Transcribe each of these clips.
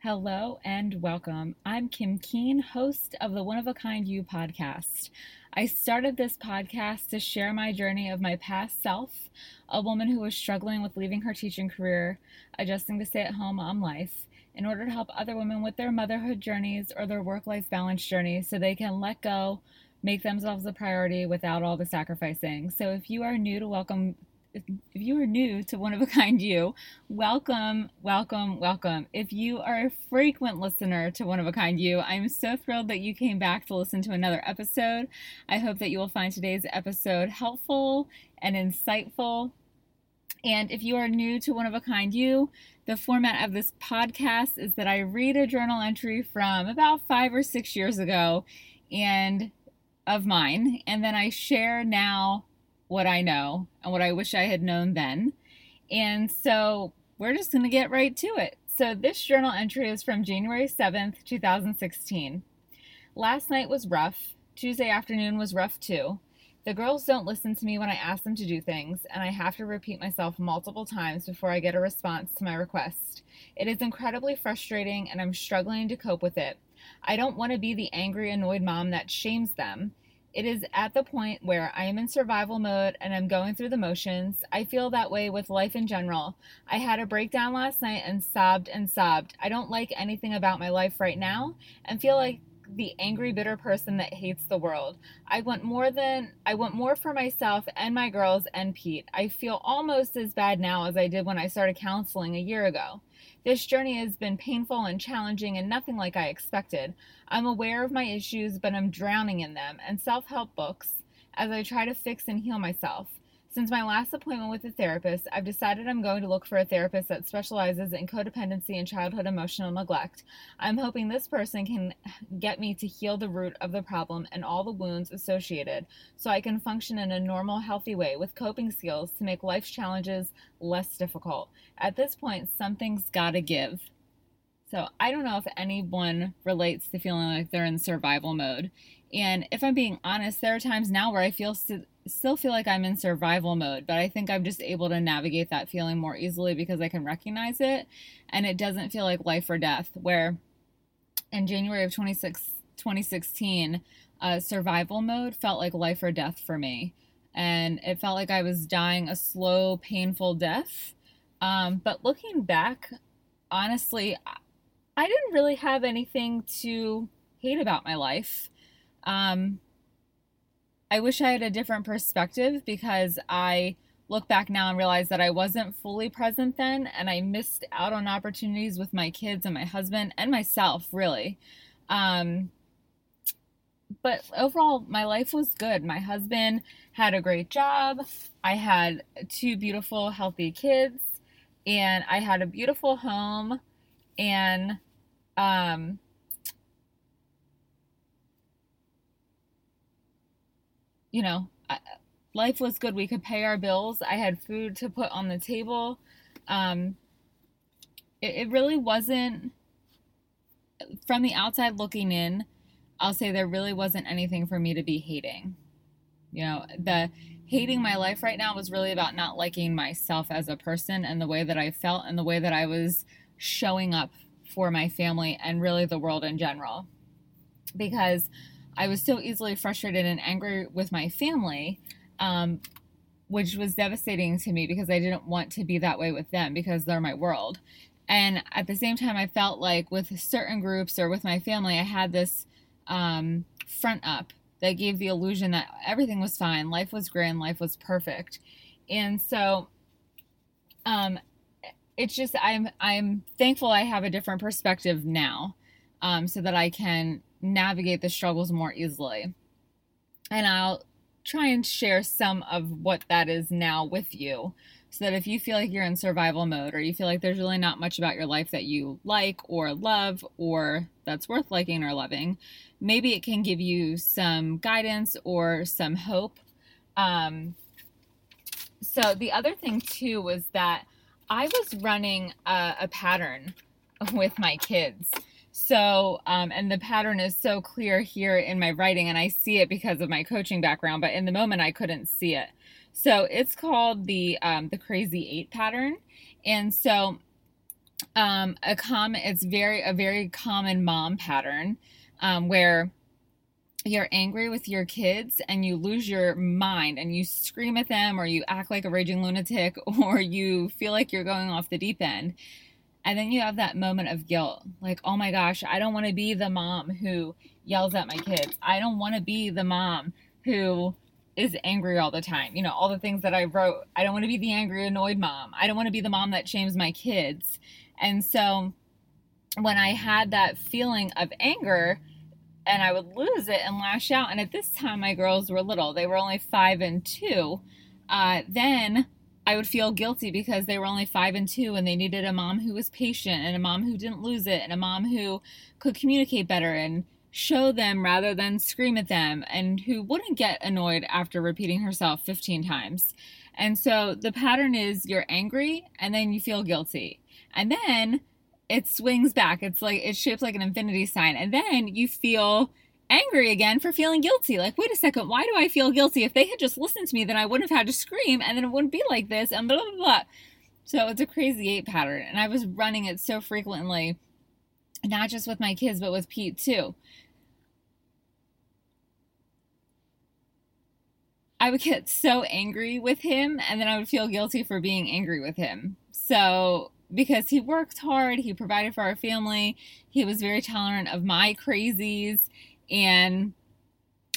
Hello and welcome. I'm Kim Keane, host of the One of a Kind You podcast. I started this podcast to share my journey of my past self, a woman who was struggling with leaving her teaching career, adjusting to stay at home mom life, in order to help other women with their motherhood journeys or their work life balance journeys so they can let go, make themselves a priority without all the sacrificing. So if you are new to welcome if you are new to One of a Kind You, welcome, welcome, welcome. If you are a frequent listener to One of a Kind You, I'm so thrilled that you came back to listen to another episode. I hope that you will find today's episode helpful and insightful. And if you are new to One of a Kind You, the format of this podcast is that I read a journal entry from about five or six years ago and of mine, and then I share now what I know and what I wish I had known then. And so we're just going to get right to it. So this journal entry is from January 7th, 2016. Last night was rough. Tuesday afternoon was rough too. The girls don't listen to me when I ask them to do things, and I have to repeat myself multiple times before I get a response to my request. It is incredibly frustrating, and I'm struggling to cope with it. I don't want to be the angry, annoyed mom that shames them. It is at the point where I am in survival mode and I'm going through the motions. I feel that way with life in general. I had a breakdown last night and sobbed and sobbed. I don't like anything about my life right now and feel like the angry bitter person that hates the world. I want more than I want more for myself and my girls and Pete. I feel almost as bad now as I did when I started counseling a year ago. This journey has been painful and challenging and nothing like I expected. I'm aware of my issues, but I'm drowning in them and self-help books as I try to fix and heal myself. Since my last appointment with a therapist, I've decided I'm going to look for a therapist that specializes in codependency and childhood emotional neglect. I'm hoping this person can get me to heal the root of the problem and all the wounds associated so I can function in a normal, healthy way with coping skills to make life's challenges less difficult. At this point, something's gotta give. So I don't know if anyone relates to feeling like they're in survival mode. And if I'm being honest, there are times now where I feel still feel like I'm in survival mode, but I think I'm just able to navigate that feeling more easily because I can recognize it and it doesn't feel like life or death. Where in January of 26, 2016, uh, survival mode felt like life or death for me. And it felt like I was dying a slow, painful death. Um, but looking back, honestly, I didn't really have anything to hate about my life. Um, I wish I had a different perspective because I look back now and realize that I wasn't fully present then and I missed out on opportunities with my kids and my husband and myself, really. Um, but overall, my life was good. My husband had a great job. I had two beautiful, healthy kids, and I had a beautiful home. And um, you know, life was good. We could pay our bills. I had food to put on the table. Um, it, it really wasn't, from the outside looking in, I'll say there really wasn't anything for me to be hating. You know, the hating my life right now was really about not liking myself as a person and the way that I felt and the way that I was showing up for my family and really the world in general. Because I was so easily frustrated and angry with my family, um, which was devastating to me because I didn't want to be that way with them because they're my world. And at the same time, I felt like with certain groups or with my family, I had this um, front up that gave the illusion that everything was fine, life was grand, life was perfect. And so, um, it's just I'm I'm thankful I have a different perspective now, um, so that I can navigate the struggles more easily. And I'll try and share some of what that is now with you so that if you feel like you're in survival mode or you feel like there's really not much about your life that you like or love or that's worth liking or loving, maybe it can give you some guidance or some hope. Um, so, the other thing too was that I was running a, a pattern with my kids. So, um, and the pattern is so clear here in my writing, and I see it because of my coaching background, but in the moment I couldn't see it. So it's called the um, the crazy eight pattern, and so um, a common, it's very, a very common mom pattern um, where you're angry with your kids and you lose your mind and you scream at them or you act like a raging lunatic or you feel like you're going off the deep end. And then you have that moment of guilt like, oh my gosh, I don't want to be the mom who yells at my kids. I don't want to be the mom who is angry all the time. You know, all the things that I wrote. I don't want to be the angry, annoyed mom. I don't want to be the mom that shames my kids. And so when I had that feeling of anger, and I would lose it and lash out. And at this time, my girls were little, they were only five and two. Uh, then I would feel guilty because they were only five and two and they needed a mom who was patient and a mom who didn't lose it and a mom who could communicate better and show them rather than scream at them and who wouldn't get annoyed after repeating herself 15 times. And so the pattern is you're angry and then you feel guilty. And then it swings back. It's like it's shaped like an infinity sign. And then you feel angry again for feeling guilty. Like, wait a second, why do I feel guilty? If they had just listened to me, then I wouldn't have had to scream and then it wouldn't be like this and blah, blah, blah. So it's a crazy eight pattern. And I was running it so frequently, not just with my kids, but with Pete too. I would get so angry with him and then I would feel guilty for being angry with him. So because he worked hard, he provided for our family, he was very tolerant of my crazies, and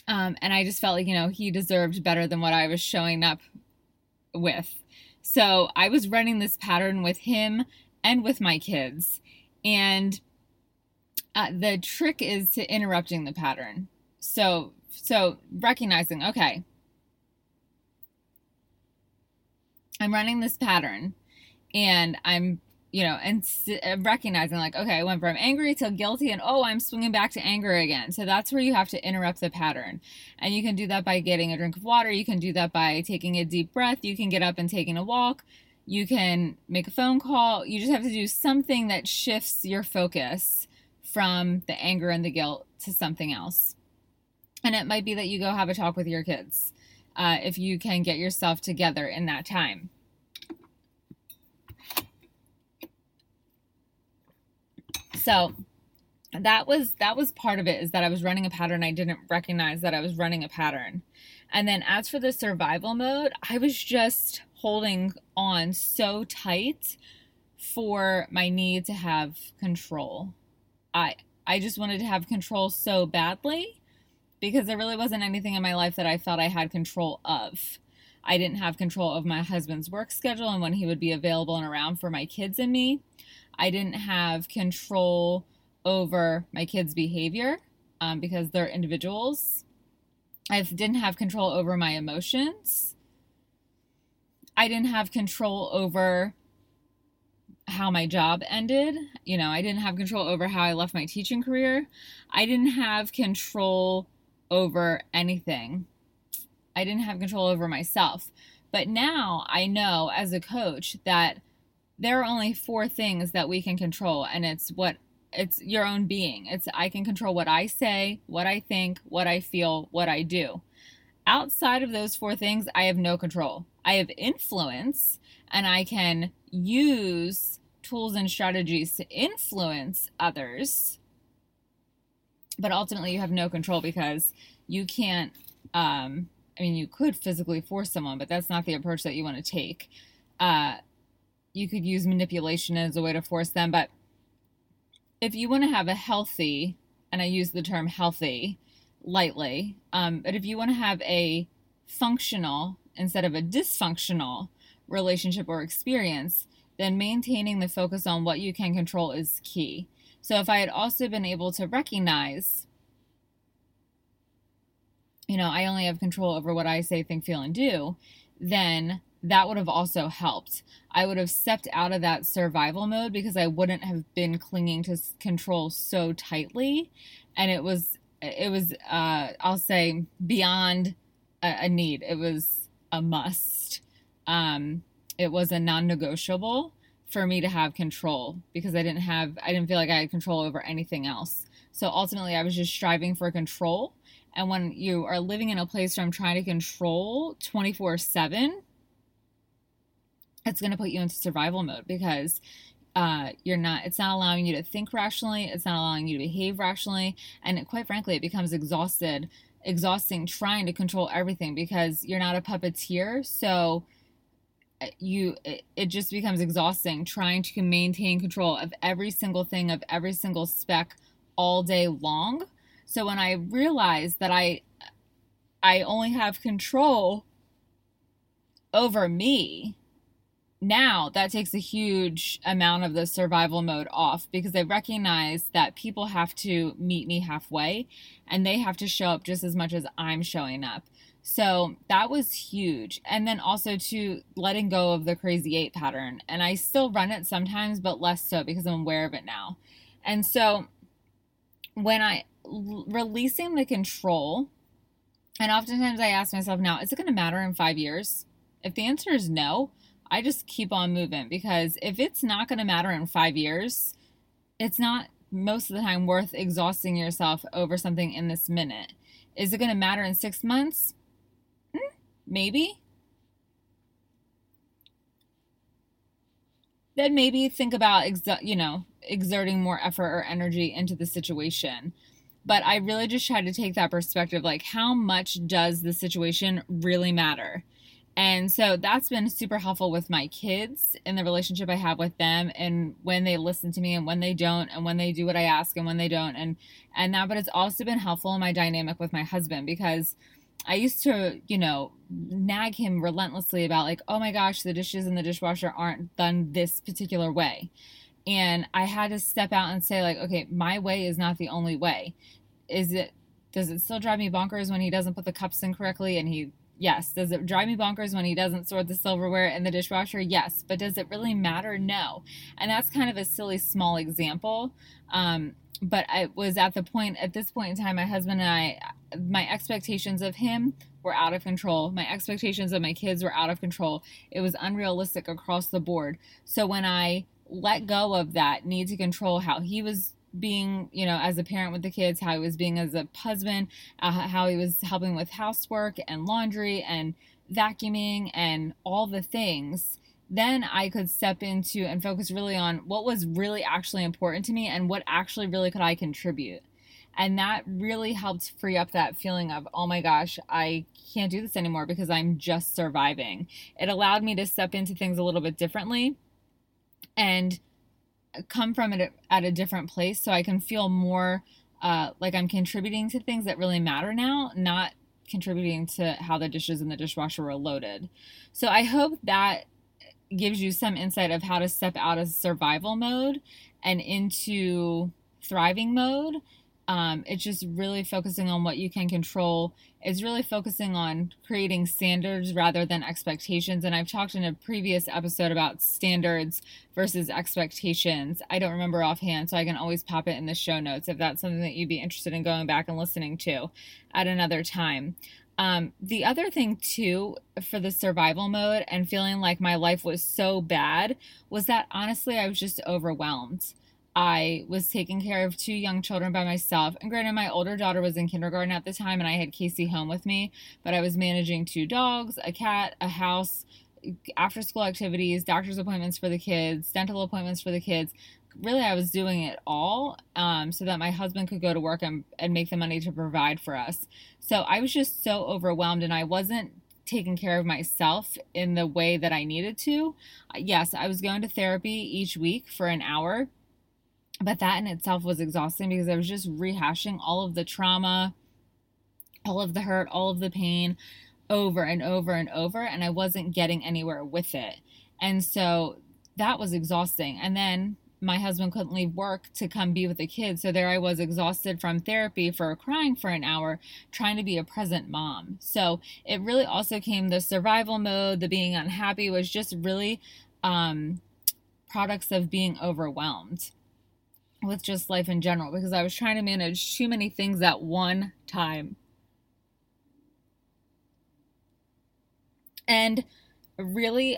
um, and I just felt like you know he deserved better than what I was showing up with. So I was running this pattern with him and with my kids, and uh, the trick is to interrupting the pattern. So so recognizing okay. I'm running this pattern and I'm you know, and uh, recognizing like, okay, I went from angry to guilty, and oh, I'm swinging back to anger again. So that's where you have to interrupt the pattern. And you can do that by getting a drink of water. You can do that by taking a deep breath. You can get up and taking a walk. You can make a phone call. You just have to do something that shifts your focus from the anger and the guilt to something else. And it might be that you go have a talk with your kids uh, if you can get yourself together in that time. So that was that was part of it is that I was running a pattern. I didn't recognize that I was running a pattern. And then as for the survival mode, I was just holding on so tight for my need to have control. I I just wanted to have control so badly because there really wasn't anything in my life that I felt I had control of. I didn't have control of my husband's work schedule and when he would be available and around for my kids and me. I didn't have control over my kids' behavior um, because they're individuals. I didn't have control over my emotions. I didn't have control over how my job ended. You know, I didn't have control over how I left my teaching career. I didn't have control over anything. I didn't have control over myself. But now I know as a coach that there are only four things that we can control and it's what it's your own being. It's i can control what i say what i think what i feel what i do. Outside of those four things i have no control. I have influence and i can use tools and strategies to influence others but ultimately you have no control because you can't um, i mean you could physically force someone but that's not the approach that you want to take. Uh, you could use manipulation as a way to force them. But if you want to have a healthy, and I use the term healthy lightly, um, but if you want to have a functional instead of a dysfunctional relationship or experience, then maintaining the focus on what you can control is key. So if I had also been able to recognize, you know, I only have control over what I say, think, feel, and do, then that would have also helped. I would have stepped out of that survival mode because I wouldn't have been clinging to control so tightly. And it was, it was, uh, I'll say, beyond a, a need. It was a must. Um, it was a non negotiable for me to have control because I didn't have, I didn't feel like I had control over anything else. So ultimately, I was just striving for control. And when you are living in a place where I'm trying to control 24 7, it's going to put you into survival mode because uh, you're not it's not allowing you to think rationally it's not allowing you to behave rationally and it, quite frankly it becomes exhausted exhausting trying to control everything because you're not a puppeteer so uh, you it, it just becomes exhausting trying to maintain control of every single thing of every single speck all day long. So when i realized that i i only have control over me now that takes a huge amount of the survival mode off because I recognize that people have to meet me halfway and they have to show up just as much as I'm showing up. So that was huge. And then also to letting go of the crazy eight pattern. And I still run it sometimes, but less so because I'm aware of it now. And so when I releasing the control, and oftentimes I ask myself now, is it going to matter in five years? If the answer is no, I just keep on moving because if it's not going to matter in five years, it's not most of the time worth exhausting yourself over something in this minute. Is it going to matter in six months? Hmm, maybe. Then maybe think about, you know, exerting more effort or energy into the situation. But I really just try to take that perspective like, how much does the situation really matter? And so that's been super helpful with my kids and the relationship I have with them and when they listen to me and when they don't and when they do what I ask and when they don't and and that but it's also been helpful in my dynamic with my husband because I used to, you know, nag him relentlessly about like, "Oh my gosh, the dishes in the dishwasher aren't done this particular way." And I had to step out and say like, "Okay, my way is not the only way." Is it does it still drive me bonkers when he doesn't put the cups in correctly and he Yes. Does it drive me bonkers when he doesn't sort the silverware in the dishwasher? Yes. But does it really matter? No. And that's kind of a silly small example. Um, but I was at the point at this point in time, my husband and I, my expectations of him were out of control. My expectations of my kids were out of control. It was unrealistic across the board. So when I let go of that need to control how he was being, you know, as a parent with the kids, how he was being as a husband, uh, how he was helping with housework and laundry and vacuuming and all the things, then I could step into and focus really on what was really actually important to me and what actually really could I contribute. And that really helped free up that feeling of, oh my gosh, I can't do this anymore because I'm just surviving. It allowed me to step into things a little bit differently and come from it at a different place so I can feel more uh, like I'm contributing to things that really matter now, not contributing to how the dishes in the dishwasher were loaded. So I hope that gives you some insight of how to step out of survival mode and into thriving mode um, it's just really focusing on what you can control. It's really focusing on creating standards rather than expectations. And I've talked in a previous episode about standards versus expectations. I don't remember offhand, so I can always pop it in the show notes if that's something that you'd be interested in going back and listening to at another time. Um, the other thing, too, for the survival mode and feeling like my life was so bad was that honestly, I was just overwhelmed. I was taking care of two young children by myself. And granted, my older daughter was in kindergarten at the time and I had Casey home with me, but I was managing two dogs, a cat, a house, after school activities, doctor's appointments for the kids, dental appointments for the kids. Really, I was doing it all um, so that my husband could go to work and, and make the money to provide for us. So I was just so overwhelmed and I wasn't taking care of myself in the way that I needed to. Yes, I was going to therapy each week for an hour but that in itself was exhausting because I was just rehashing all of the trauma, all of the hurt, all of the pain over and over and over, and I wasn't getting anywhere with it. And so that was exhausting. And then my husband couldn't leave work to come be with the kids. So there I was exhausted from therapy for crying for an hour, trying to be a present mom. So it really also came the survival mode, the being unhappy was just really um, products of being overwhelmed with just life in general because I was trying to manage too many things at one time. And really,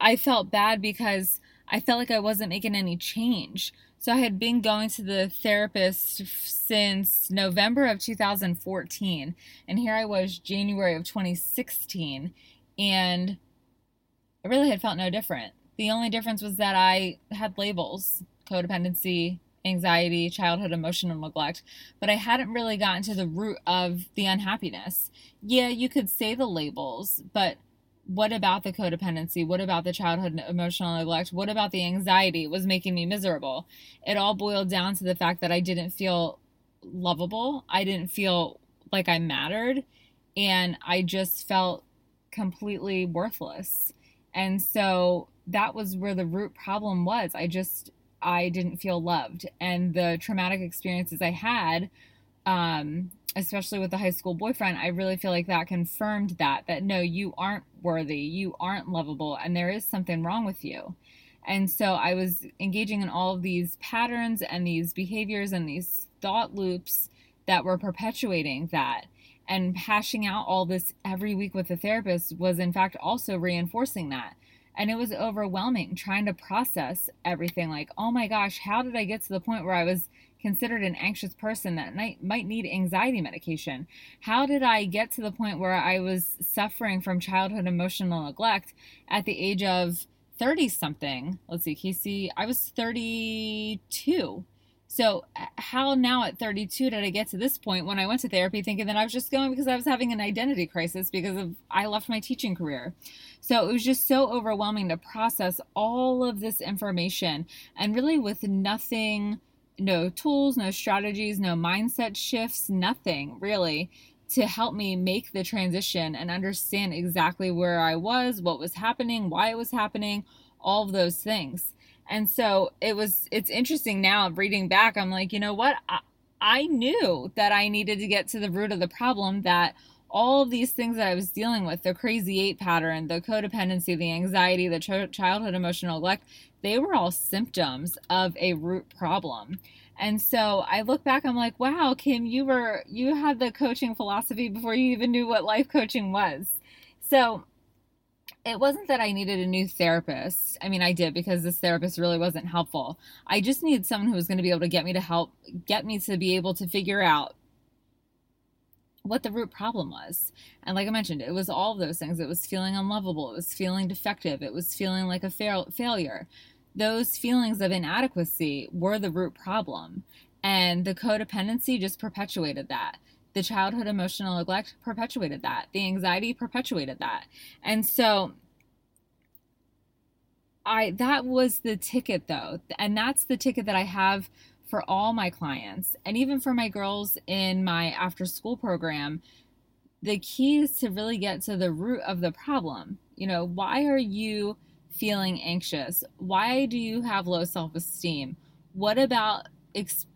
I felt bad because I felt like I wasn't making any change. So I had been going to the therapist since November of 2014. And here I was, January of 2016. And I really had felt no different The only difference was that I had labels codependency, anxiety, childhood emotional neglect, but I hadn't really gotten to the root of the unhappiness. Yeah, you could say the labels, but what about the codependency? What about the childhood emotional neglect? What about the anxiety was making me miserable? It all boiled down to the fact that I didn't feel lovable. I didn't feel like I mattered. And I just felt completely worthless. And so that was where the root problem was. I just, I didn't feel loved. And the traumatic experiences I had, um, especially with the high school boyfriend, I really feel like that confirmed that that no, you aren't worthy, you aren't lovable, and there is something wrong with you. And so I was engaging in all of these patterns and these behaviors and these thought loops that were perpetuating that. And hashing out all this every week with the therapist was, in fact, also reinforcing that. And it was overwhelming trying to process everything like, oh my gosh, how did I get to the point where I was considered an anxious person that might, might need anxiety medication? How did I get to the point where I was suffering from childhood emotional neglect at the age of 30 something? Let's see, Casey, I was 32. So, uh, how now at 32 did I get to this point when I went to therapy thinking that I was just going because I was having an identity crisis because of I left my teaching career. So, it was just so overwhelming to process all of this information and really with nothing no tools, no strategies, no mindset shifts, nothing really to help me make the transition and understand exactly where I was, what was happening, why it was happening, all of those things. And so it was, it's interesting now reading back. I'm like, you know what? I, I knew that I needed to get to the root of the problem that all of these things that I was dealing with the crazy eight pattern, the codependency, the anxiety, the ch- childhood emotional neglect they were all symptoms of a root problem. And so I look back, I'm like, wow, Kim, you were, you had the coaching philosophy before you even knew what life coaching was. So it wasn't that I needed a new therapist. I mean, I did because this therapist really wasn't helpful. I just needed someone who was going to be able to get me to help, get me to be able to figure out what the root problem was. And like I mentioned, it was all those things. It was feeling unlovable, it was feeling defective, it was feeling like a fail- failure those feelings of inadequacy were the root problem. And the codependency just perpetuated that. The childhood emotional neglect perpetuated that. The anxiety perpetuated that. And so I that was the ticket though. And that's the ticket that I have for all my clients and even for my girls in my after school program. The key is to really get to the root of the problem. You know, why are you feeling anxious? Why do you have low self-esteem? What about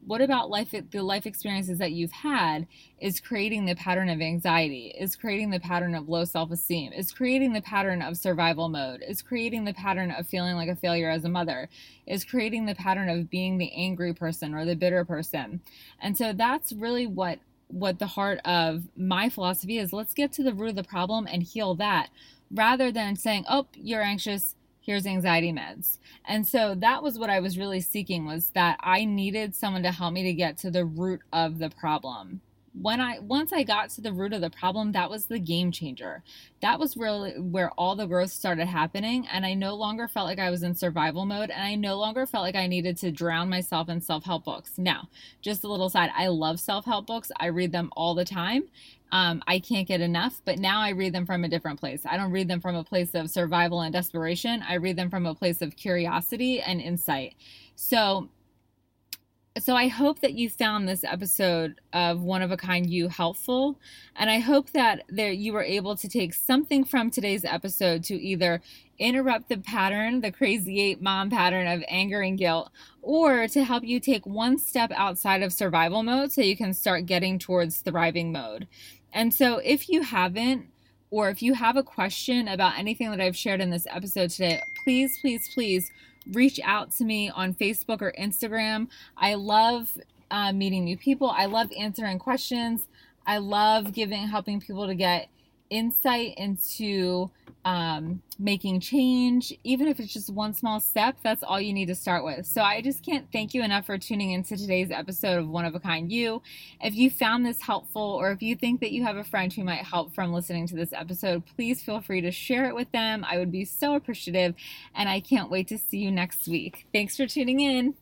what about life the life experiences that you've had is creating the pattern of anxiety is creating the pattern of low self-esteem is creating the pattern of survival mode is creating the pattern of feeling like a failure as a mother is creating the pattern of being the angry person or the bitter person. And so that's really what what the heart of my philosophy is. Let's get to the root of the problem and heal that rather than saying oh you're anxious here's anxiety meds. And so that was what I was really seeking was that I needed someone to help me to get to the root of the problem when I once I got to the root of the problem, that was the game changer. That was really where all the growth started happening, and I no longer felt like I was in survival mode, and I no longer felt like I needed to drown myself in self-help books. Now, just a little side, I love self-help books. I read them all the time. Um, I can't get enough, but now I read them from a different place. I don't read them from a place of survival and desperation. I read them from a place of curiosity and insight. So so I hope that you found this episode of One of a Kind You helpful, and I hope that there you were able to take something from today's episode to either interrupt the pattern, the crazy eight mom pattern of anger and guilt, or to help you take one step outside of survival mode so you can start getting towards thriving mode. And so if you haven't, or if you have a question about anything that I've shared in this episode today, please, please, please reach out to me on Facebook or Instagram. I love uh, meeting new people. I love answering questions. I love giving, helping people to get insight into um, making change, even if it's just one small step, that's all you need to start with. So I just can't thank you enough for tuning into today's episode of One of a Kind You. If you found this helpful, or if you think that you have a friend who might help from listening to this episode, please feel free to share it with them. I would be so appreciative, and I can't wait to see you next week. Thanks for tuning in.